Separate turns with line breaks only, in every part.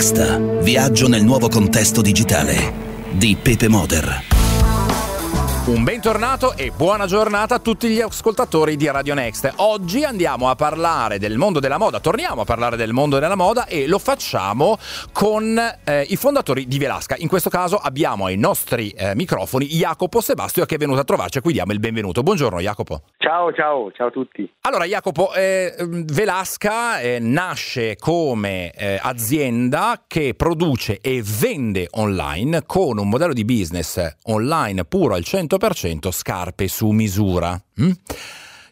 Next. Viaggio nel nuovo contesto digitale di Pepe Moder.
Un bentornato e buona giornata a tutti gli ascoltatori di Radio Next. Oggi andiamo a parlare del mondo della moda, torniamo a parlare del mondo della moda e lo facciamo con eh, i fondatori di Velasca. In questo caso abbiamo ai nostri eh, microfoni Jacopo Sebastio che è venuto a trovarci e qui diamo il benvenuto. Buongiorno Jacopo.
Ciao, ciao, ciao a tutti.
Allora Jacopo, eh, Velasca eh, nasce come eh, azienda che produce e vende online con un modello di business online puro al 100% 100% scarpe su misura. Mm?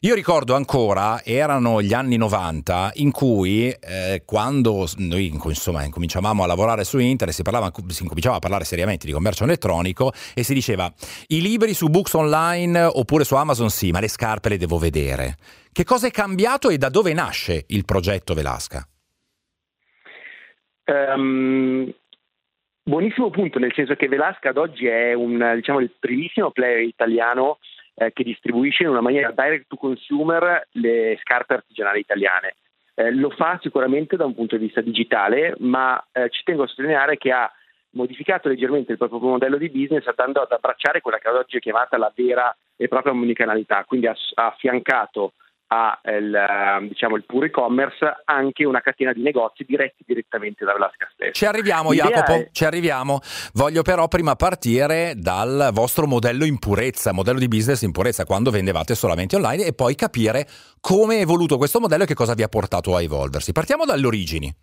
Io ricordo ancora, erano gli anni 90 in cui eh, quando noi insomma incominciavamo a lavorare su internet si, parlava, si incominciava a parlare seriamente di commercio elettronico e si diceva i libri su Books Online oppure su Amazon sì, ma le scarpe le devo vedere. Che cosa è cambiato e da dove nasce il progetto Velasca?
Um, Buonissimo punto, nel senso che Velasca ad oggi è un, diciamo, il primissimo player italiano eh, che distribuisce in una maniera direct to consumer le scarpe artigianali italiane. Eh, lo fa sicuramente da un punto di vista digitale, ma eh, ci tengo a sottolineare che ha modificato leggermente il proprio modello di business andando ad abbracciare quella che ad oggi è chiamata la vera e propria omnicanalità, quindi ha affiancato ha il, ehm, diciamo, il puro e-commerce anche una catena di negozi diretti direttamente da Velasca stesso.
Ci arriviamo L'idea Jacopo, è... ci arriviamo. Voglio però prima partire dal vostro modello in purezza, modello di business in purezza, quando vendevate solamente online e poi capire come è evoluto questo modello e che cosa vi ha portato a evolversi. Partiamo dalle origini.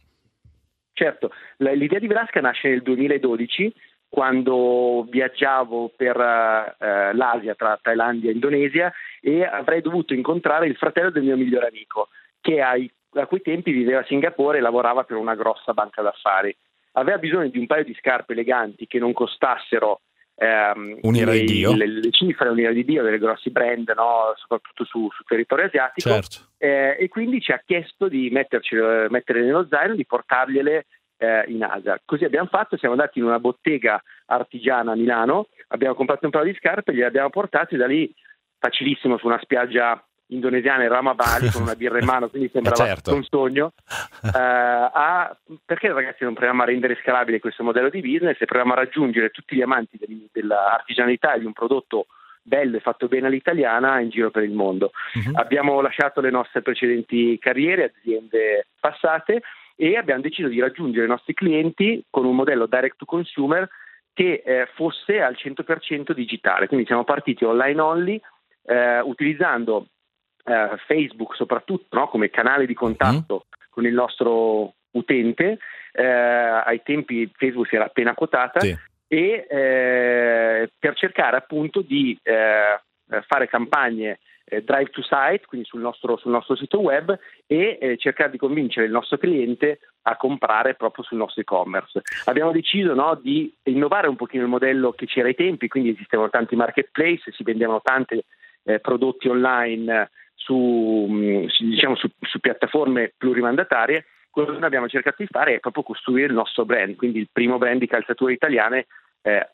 Certo, l'idea di Velasca nasce nel 2012 quando viaggiavo per uh, l'Asia tra Thailandia e Indonesia e avrei dovuto incontrare il fratello del mio migliore amico che ai, a quei tempi viveva a Singapore e lavorava per una grossa banca d'affari. Aveva bisogno di un paio di scarpe eleganti che non costassero ehm,
le,
le, le, cifre unire di Dio delle grossi brand, no? soprattutto su, su, territorio asiatico.
Certo.
Eh, e quindi ci ha chiesto di metterci, mettere nello zaino, di portargliele eh, in Asia. Così abbiamo fatto, siamo andati in una bottega artigiana a Milano, abbiamo comprato un paio di scarpe, gliele abbiamo portate da lì facilissimo su una spiaggia indonesiana in Rama Bali con una birra in mano, quindi sembrava
eh certo.
un sogno. Uh, a, perché ragazzi non proviamo a rendere scalabile questo modello di business e proviamo a raggiungere tutti gli amanti del, dell'artigianalità di un prodotto bello e fatto bene all'italiana in giro per il mondo. Uh-huh. Abbiamo lasciato le nostre precedenti carriere, aziende passate e abbiamo deciso di raggiungere i nostri clienti con un modello direct to consumer che eh, fosse al 100% digitale. Quindi siamo partiti online only eh, utilizzando eh, Facebook soprattutto no, come canale di contatto mm. con il nostro utente. Eh, ai tempi Facebook si era appena quotata sì. e eh, per cercare appunto di eh, fare campagne eh, drive to site, quindi sul nostro, sul nostro sito web e eh, cercare di convincere il nostro cliente a comprare proprio sul nostro e-commerce. Abbiamo deciso no, di innovare un pochino il modello che c'era ai tempi, quindi esistevano tanti marketplace, si vendevano tanti eh, prodotti online su, mm, diciamo, su, su piattaforme plurimandatarie quello che abbiamo cercato di fare è proprio costruire il nostro brand, quindi il primo brand di calzature italiane eh,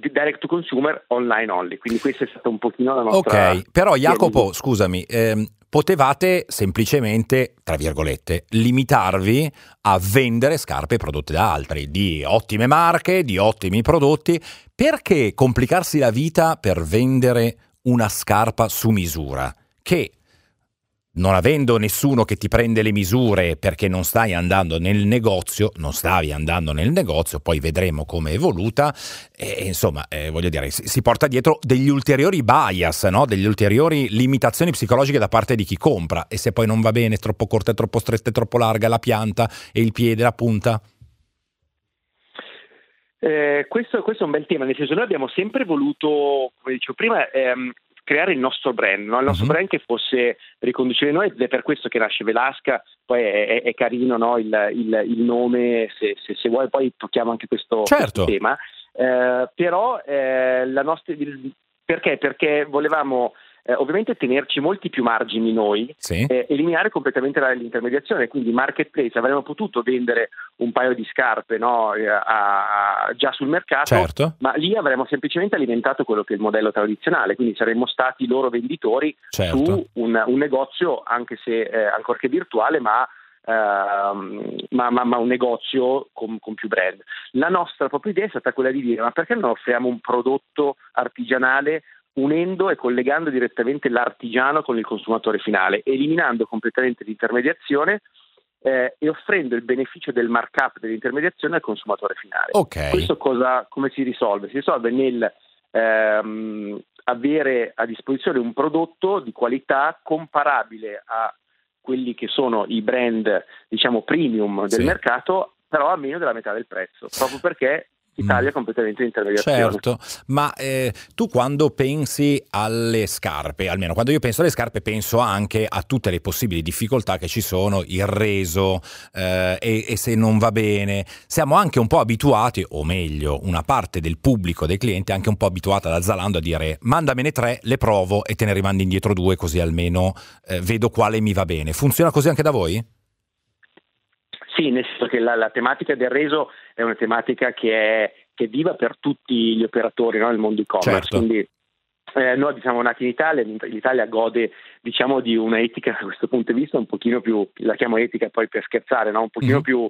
direct to consumer online only. Quindi questa è stata un pochino la nostra.
Ok, però Jacopo, scusami, ehm, potevate semplicemente, tra virgolette, limitarvi a vendere scarpe prodotte da altri, di ottime marche, di ottimi prodotti. Perché complicarsi la vita per vendere una scarpa su misura? Che non avendo nessuno che ti prende le misure perché non stai andando nel negozio, non stavi andando nel negozio, poi vedremo come è evoluta, e, insomma, eh, voglio dire, si, si, porta dietro degli ulteriori bias, no? degli ulteriori limitazioni psicologiche da parte di chi compra, e se poi non va bene, è troppo corta, è troppo stretta, è troppo larga la pianta e il piede, la punta?
Eh, questo, questo, è un bel tema, nel senso noi abbiamo sempre voluto, come dicevo prima, ehm, creare il nostro brand, no? il nostro uh-huh. brand che fosse riconducibile a noi ed è per questo che nasce Velasca, poi è, è, è carino no? il, il, il, nome, se, se, se, vuoi poi tocchiamo anche questo,
certo.
questo tema, eh, però eh, la nostra, perché? Perché volevamo eh, ovviamente tenerci molti più margini noi,
sì.
eh, eliminare completamente l'intermediazione, quindi marketplace, avremmo potuto vendere un paio di scarpe no, eh, a, a, già sul mercato,
certo.
ma lì avremmo semplicemente alimentato quello che è il modello tradizionale, quindi saremmo stati loro venditori
certo.
su un, un, negozio, anche se eh, ancorché virtuale, ma Uh, ma, ma, ma, un negozio con, con, più brand. La nostra propria idea è stata quella di dire ma perché non offriamo un prodotto artigianale unendo e collegando direttamente l'artigiano con il consumatore finale, eliminando completamente l'intermediazione eh, e offrendo il beneficio del markup dell'intermediazione al consumatore finale.
Okay.
Questo cosa, come si risolve? Si risolve nel ehm, avere a disposizione un prodotto di qualità comparabile a quelli che sono i brand diciamo premium del sì. mercato, però a meno della metà del prezzo, proprio perché Italia mm. completamente intermediazione.
Certo, ma eh, tu quando pensi alle scarpe, almeno quando io penso alle scarpe penso anche a tutte le possibili difficoltà che ci sono, il reso eh, e, e, se non va bene. Siamo anche un po' abituati, o meglio, una parte del pubblico, dei clienti, è anche un po' abituata da Zalando a dire mandamene tre, le provo e te ne rimandi indietro due così almeno eh, vedo quale mi va bene. Funziona così anche da voi?
Sì, nel senso che la, la, tematica del reso è una tematica che è, che è viva per tutti gli operatori no, nel mondo e-commerce. Certo. Quindi eh, noi siamo nati in Italia, l'Italia gode diciamo, di un'etica da questo punto di vista un pochino più, la chiamo etica poi per scherzare, no? un pochino mm. più,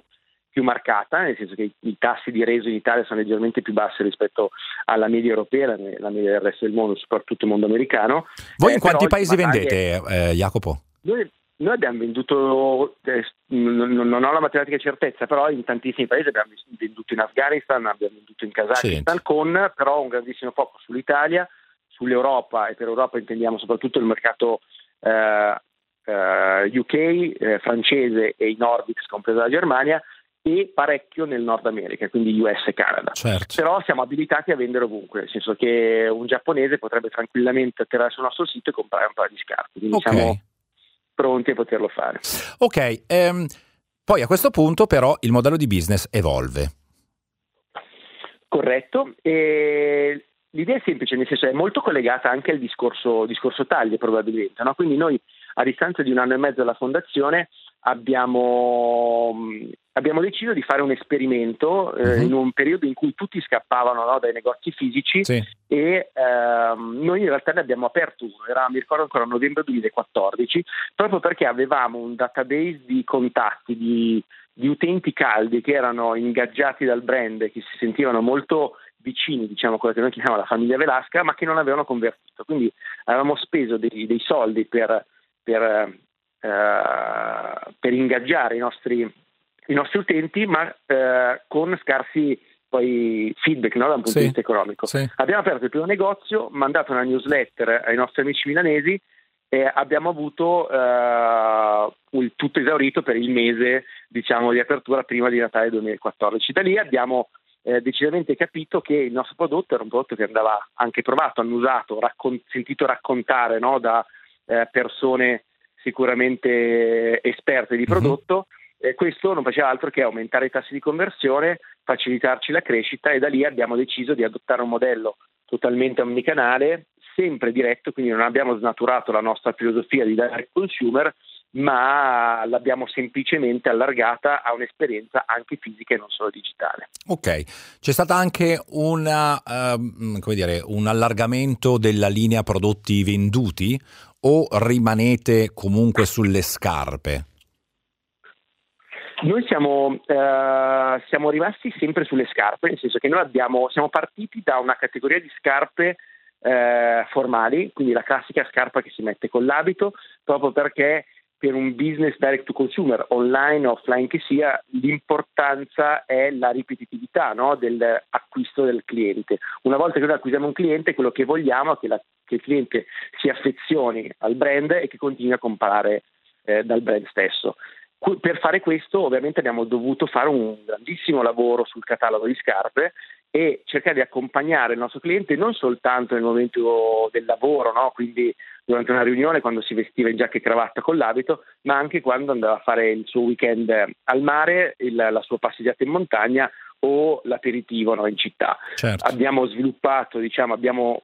più, marcata, nel senso che i, i, tassi di reso in Italia sono leggermente più bassi rispetto alla media europea, la media del resto del mondo, soprattutto il mondo americano.
Voi eh, in quanti paesi vendete, eh, Jacopo?
Noi noi abbiamo venduto, eh, non ho la matematica certezza, però in tantissimi paesi abbiamo venduto in Afghanistan, abbiamo venduto in Kazakistan, sì. con però un grandissimo focus sull'Italia, sull'Europa e per Europa intendiamo soprattutto il mercato eh, eh, UK, eh, francese e i Nordics, compresa la Germania, e parecchio nel Nord America, quindi US e Canada.
Certo.
Però siamo abilitati a vendere ovunque, nel senso che un giapponese potrebbe tranquillamente atterrare sul nostro sito e comprare un paio di scarpe. Quindi
okay.
siamo pronti a poterlo fare.
Ok, ehm, poi a questo punto però il modello di business evolve.
Corretto, e l'idea è semplice, nel senso è molto collegata anche al discorso, discorso taglie probabilmente, no? quindi noi a distanza di un anno e mezzo dalla fondazione abbiamo, abbiamo deciso di fare un esperimento eh, uh-huh. in un periodo in cui tutti scappavano no, dai negozi fisici sì. E ehm, noi in realtà ne abbiamo aperto uno, era mi ricordo ancora novembre 2014, proprio perché avevamo un database di contatti, di, di utenti caldi che erano ingaggiati dal brand e che si sentivano molto vicini, diciamo quello che noi chiamiamo la famiglia Velasca, ma che non avevano convertito. Quindi avevamo speso dei, dei soldi per, per eh, per ingaggiare i nostri, i nostri utenti, ma eh, con scarsi poi feedback no, da un punto sì, di vista economico. Sì. Abbiamo aperto il primo negozio, mandato una newsletter ai nostri amici milanesi e abbiamo avuto eh, il tutto esaurito per il mese diciamo, di apertura prima di Natale 2014. Da lì abbiamo eh, decisamente capito che il nostro prodotto era un prodotto che andava anche provato, annusato, raccon- sentito raccontare no, da eh, persone sicuramente esperte di mhm. prodotto. Eh, questo non faceva altro che aumentare i tassi di conversione, facilitarci la crescita e da lì abbiamo deciso di adottare un modello totalmente omnicanale, sempre diretto, quindi non abbiamo snaturato la nostra filosofia di direct consumer, ma l'abbiamo semplicemente allargata a un'esperienza anche fisica e non solo digitale.
Ok, c'è stato anche una, uh, dire, un allargamento della linea prodotti venduti o rimanete comunque sulle scarpe?
Noi siamo, eh, siamo, rimasti sempre sulle scarpe, nel senso che noi abbiamo, siamo partiti da una categoria di scarpe eh, formali, quindi la classica scarpa che si mette con l'abito, proprio perché per un business direct to consumer, online o offline che sia, l'importanza è la ripetitività no? dell'acquisto del cliente. Una volta che noi acquisiamo un cliente, quello che vogliamo è che, la, che il cliente si affezioni al brand e che continui a comprare eh, dal brand stesso. Per fare questo ovviamente abbiamo dovuto fare un grandissimo lavoro sul catalogo di scarpe e cercare di accompagnare il nostro cliente non soltanto nel momento del lavoro, no? quindi durante una riunione quando si vestiva in giacca e cravatta con l'abito, ma anche quando andava a fare il suo weekend al mare, il, la sua passeggiata in montagna o l'aperitivo no? in città.
Certo.
Abbiamo sviluppato, diciamo, abbiamo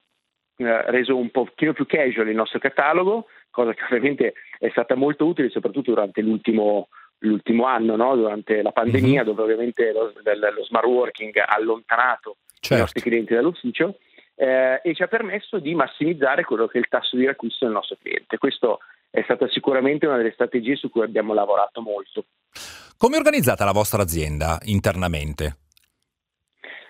eh, reso un pochino più casual il nostro catalogo, cosa che ovviamente è stata molto utile soprattutto durante l'ultimo l'ultimo anno, no? durante la pandemia, mm-hmm. dove ovviamente lo, lo, smart working ha allontanato certo. i nostri clienti dall'ufficio eh, e ci ha permesso di massimizzare quello che è il tasso di acquisto del nostro cliente. Questo è stata sicuramente una delle strategie su cui abbiamo lavorato molto.
Come è organizzata la vostra azienda internamente?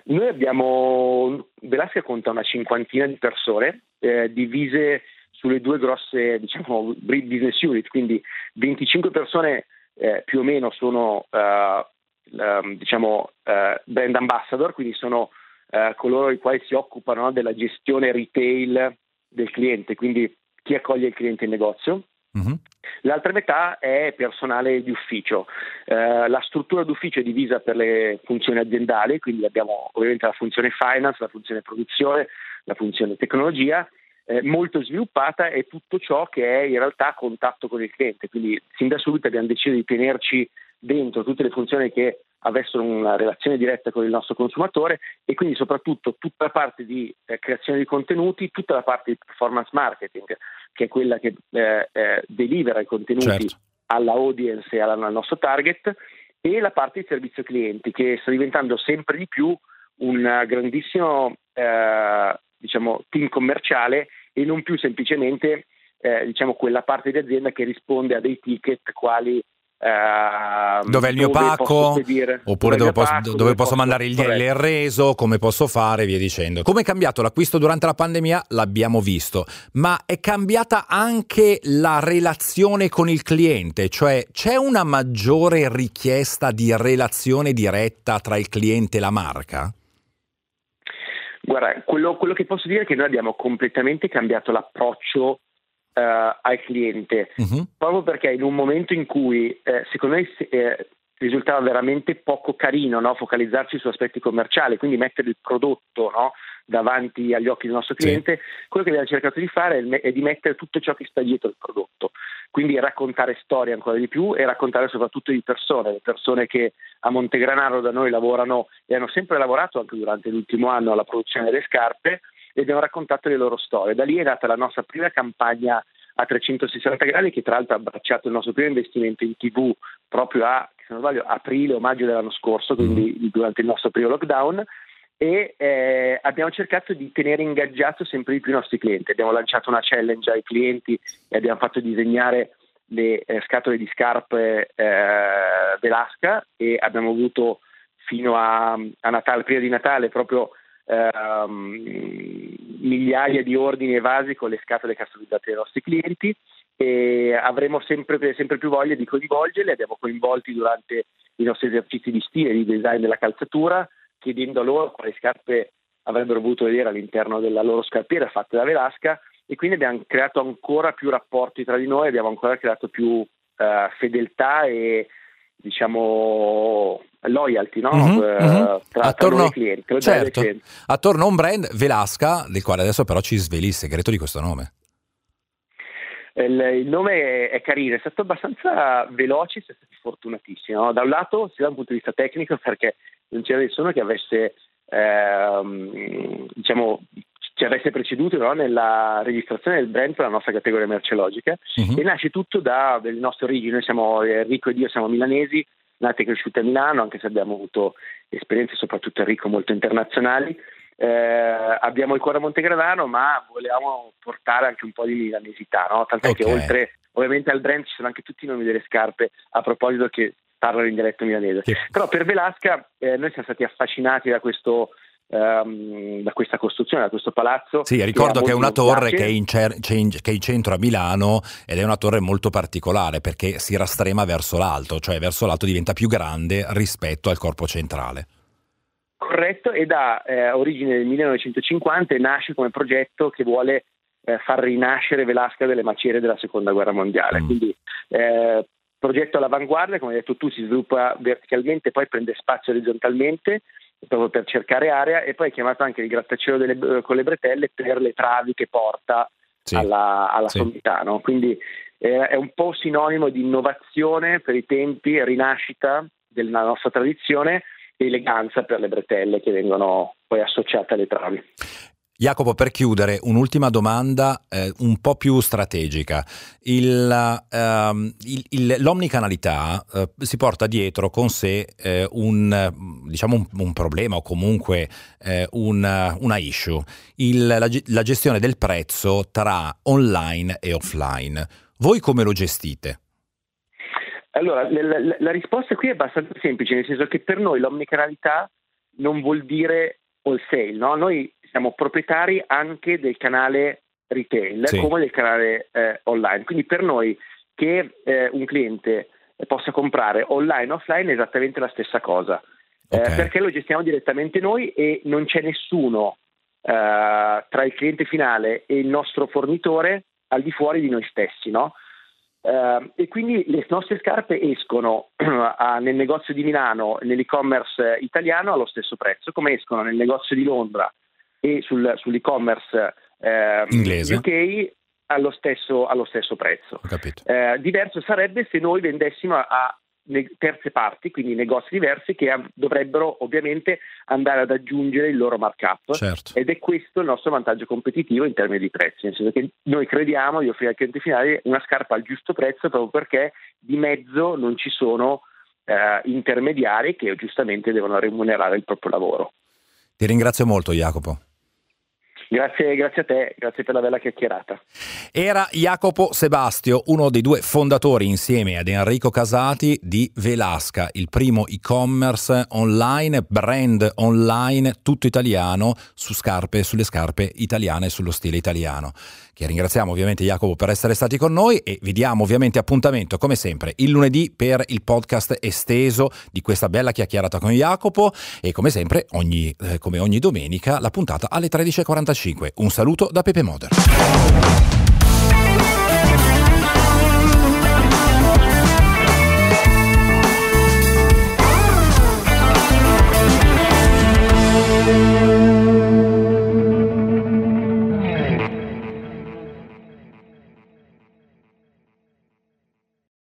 Noi abbiamo, Velasca conta una cinquantina di persone eh, divise sulle due grosse diciamo, business unit, quindi 25 persone eh, più o meno sono eh, diciamo, eh, brand ambassador, quindi sono eh, coloro i quali si occupano no, della gestione retail del cliente, quindi chi accoglie il cliente in negozio. Uh-huh. L'altra metà è personale di ufficio. Eh, la struttura d'ufficio è divisa per le funzioni aziendali, quindi abbiamo ovviamente la funzione finance, la funzione produzione, la funzione tecnologia, eh, molto sviluppata e tutto ciò che è in realtà contatto con il cliente. Quindi sin da subito abbiamo deciso di tenerci dentro tutte le funzioni che avessero una relazione diretta con il nostro consumatore e quindi soprattutto tutta la parte di eh, creazione di contenuti, tutta la parte di performance marketing, che è quella che eh, eh, delivera i contenuti certo. alla audience e al nostro target, e la parte di servizio clienti, che sta diventando sempre di più un grandissimo eh, diciamo, team commerciale e non più semplicemente eh, diciamo, quella parte di azienda che risponde a dei ticket quali
Uh, dove è il mio pacco? Oppure dove, posso, pacco, dove posso, mandare il, il reso? Come posso fare? Via dicendo. Come è cambiato l'acquisto durante la pandemia? L'abbiamo visto, ma è cambiata anche la relazione con il cliente, cioè c'è una maggiore richiesta di relazione diretta tra il cliente e la marca?
Guarda, quello, quello che posso dire è che noi abbiamo completamente cambiato l'approccio uh, al cliente, uh-huh. proprio perché in un momento in cui eh, secondo me eh, risultava veramente poco carino no? focalizzarci su aspetti commerciali, quindi mettere il prodotto no? davanti agli occhi del nostro cliente, sì. quello che abbiamo cercato di fare è di mettere tutto ciò che sta dietro il prodotto, quindi raccontare storie ancora di più e raccontare soprattutto di persone, le persone che a Montegranaro da noi lavorano e hanno sempre lavorato anche durante l'ultimo anno alla produzione delle scarpe e abbiamo raccontato le loro storie. Da lì è nata la nostra prima campagna a 360 gradi che tra l'altro ha abbracciato il nostro primo investimento in tv proprio a, se non sbaglio, aprile o maggio dell'anno scorso, quindi mm. durante il nostro primo lockdown e eh, abbiamo cercato di tenere ingaggiato sempre di più i nostri clienti. Abbiamo lanciato una challenge ai clienti e abbiamo fatto disegnare le eh, scatole di scarpe eh, Velasca e abbiamo avuto fino a, a Natale, prima di Natale, proprio ehm, migliaia di ordini e vasi con le scatole customizzate dei nostri clienti e avremo sempre, sempre più voglia di coinvolgerli, abbiamo coinvolti durante i nostri esercizi di stile, di design della calzatura, chiedendo a loro quali scarpe avrebbero voluto vedere all'interno della loro scarpiera fatte da Velasca e quindi abbiamo creato ancora più rapporti tra di noi, abbiamo ancora creato più uh, fedeltà e diciamo loyalty no?
uh-huh, uh-huh. tra, attorno, tra clienti. Certo, attorno a un brand Velasca, del quale adesso però ci sveli il segreto di questo nome.
Il, il nome è carino, è stato abbastanza veloce, siamo stati fortunatissimi. No? Da un lato, sia da un punto di vista tecnico, perché non c'era nessuno che avesse ehm, diciamo, ci avesse preceduto no, nella registrazione del brand per la nostra categoria merceologica uh-huh. e nasce tutto dalle nostre origini. Noi siamo, Enrico ed io siamo milanesi, nati e cresciuti a Milano, anche se abbiamo avuto esperienze, soprattutto Enrico, molto internazionali. Eh, abbiamo il cuore a Montegradano, ma volevamo portare anche un po' di milanesità, no? tant'è okay. che oltre ovviamente al brand ci sono anche tutti i nomi delle scarpe a proposito che parlano in dialetto milanese. Sì. Però per Velasca eh, noi siamo stati affascinati da questo Um, da questa costruzione, da questo palazzo.
Sì, ricordo che, che è una torre che è, in cer- che è, in centro a Milano ed è una torre molto particolare perché si rastrema verso l'alto, cioè verso l'alto diventa più grande rispetto al corpo centrale.
Corretto, ed ha eh, origine nel 1950 e nasce come progetto che vuole eh, far rinascere Velasca delle macerie della seconda guerra mondiale. Mm. Quindi eh, progetto all'avanguardia, come hai detto tu, si sviluppa verticalmente, poi prende spazio orizzontalmente proprio per cercare area e poi è chiamato anche il grattacielo delle, con le bretelle per le travi che porta sì. alla, alla sì. sommità. No? Quindi eh, è un po' sinonimo di innovazione per i tempi, rinascita della nostra tradizione eleganza per le bretelle che vengono poi associate alle travi.
Jacopo, per chiudere, un'ultima domanda eh, un po' più strategica. Il, ehm, il, il, l'omnicanalità eh, si porta dietro con sé eh, un, diciamo un, un, problema o comunque eh, una, una issue, la, la gestione del prezzo tra online e offline. Voi come lo gestite?
Allora, la, la, la risposta qui è abbastanza semplice, nel senso che per noi l'omnicanalità non vuol dire wholesale, no? Noi siamo proprietari anche del canale retail sì. come del canale eh, online. Quindi per noi che eh, un cliente possa comprare online o offline è esattamente la stessa cosa. Eh, okay. perché lo gestiamo direttamente noi e non c'è nessuno eh, tra il cliente finale e il nostro fornitore al di fuori di noi stessi, no? Uh, e quindi le nostre scarpe escono uh, nel negozio di Milano, nell'e-commerce italiano allo stesso prezzo, come escono nel negozio di Londra e sul, sull'e-commerce uh,
inglese
UK allo stesso, allo stesso prezzo. diverso sarebbe se noi vendessimo a, a terze parti, quindi negozi diversi che dovrebbero ovviamente andare ad aggiungere il loro markup
certo.
ed è questo il nostro vantaggio competitivo in termini di prezzi, nel senso che noi crediamo di offrire al cliente finale una scarpa al giusto prezzo proprio perché di mezzo non ci sono eh, intermediari che giustamente devono remunerare il proprio lavoro.
Ti ringrazio molto Jacopo.
Grazie, grazie, a te, grazie per la bella chiacchierata.
Era Jacopo Sebastio, uno dei due fondatori insieme ad Enrico Casati di Velasca, il primo e-commerce online, brand online tutto italiano su scarpe, sulle scarpe italiane, sullo stile italiano. Che ringraziamo ovviamente Jacopo per essere stati con noi e vi diamo ovviamente appuntamento come sempre il lunedì per il podcast esteso di questa bella chiacchierata con Jacopo e come sempre ogni, eh, come ogni domenica la puntata alle 13.45. Un saluto da Pepe Moder.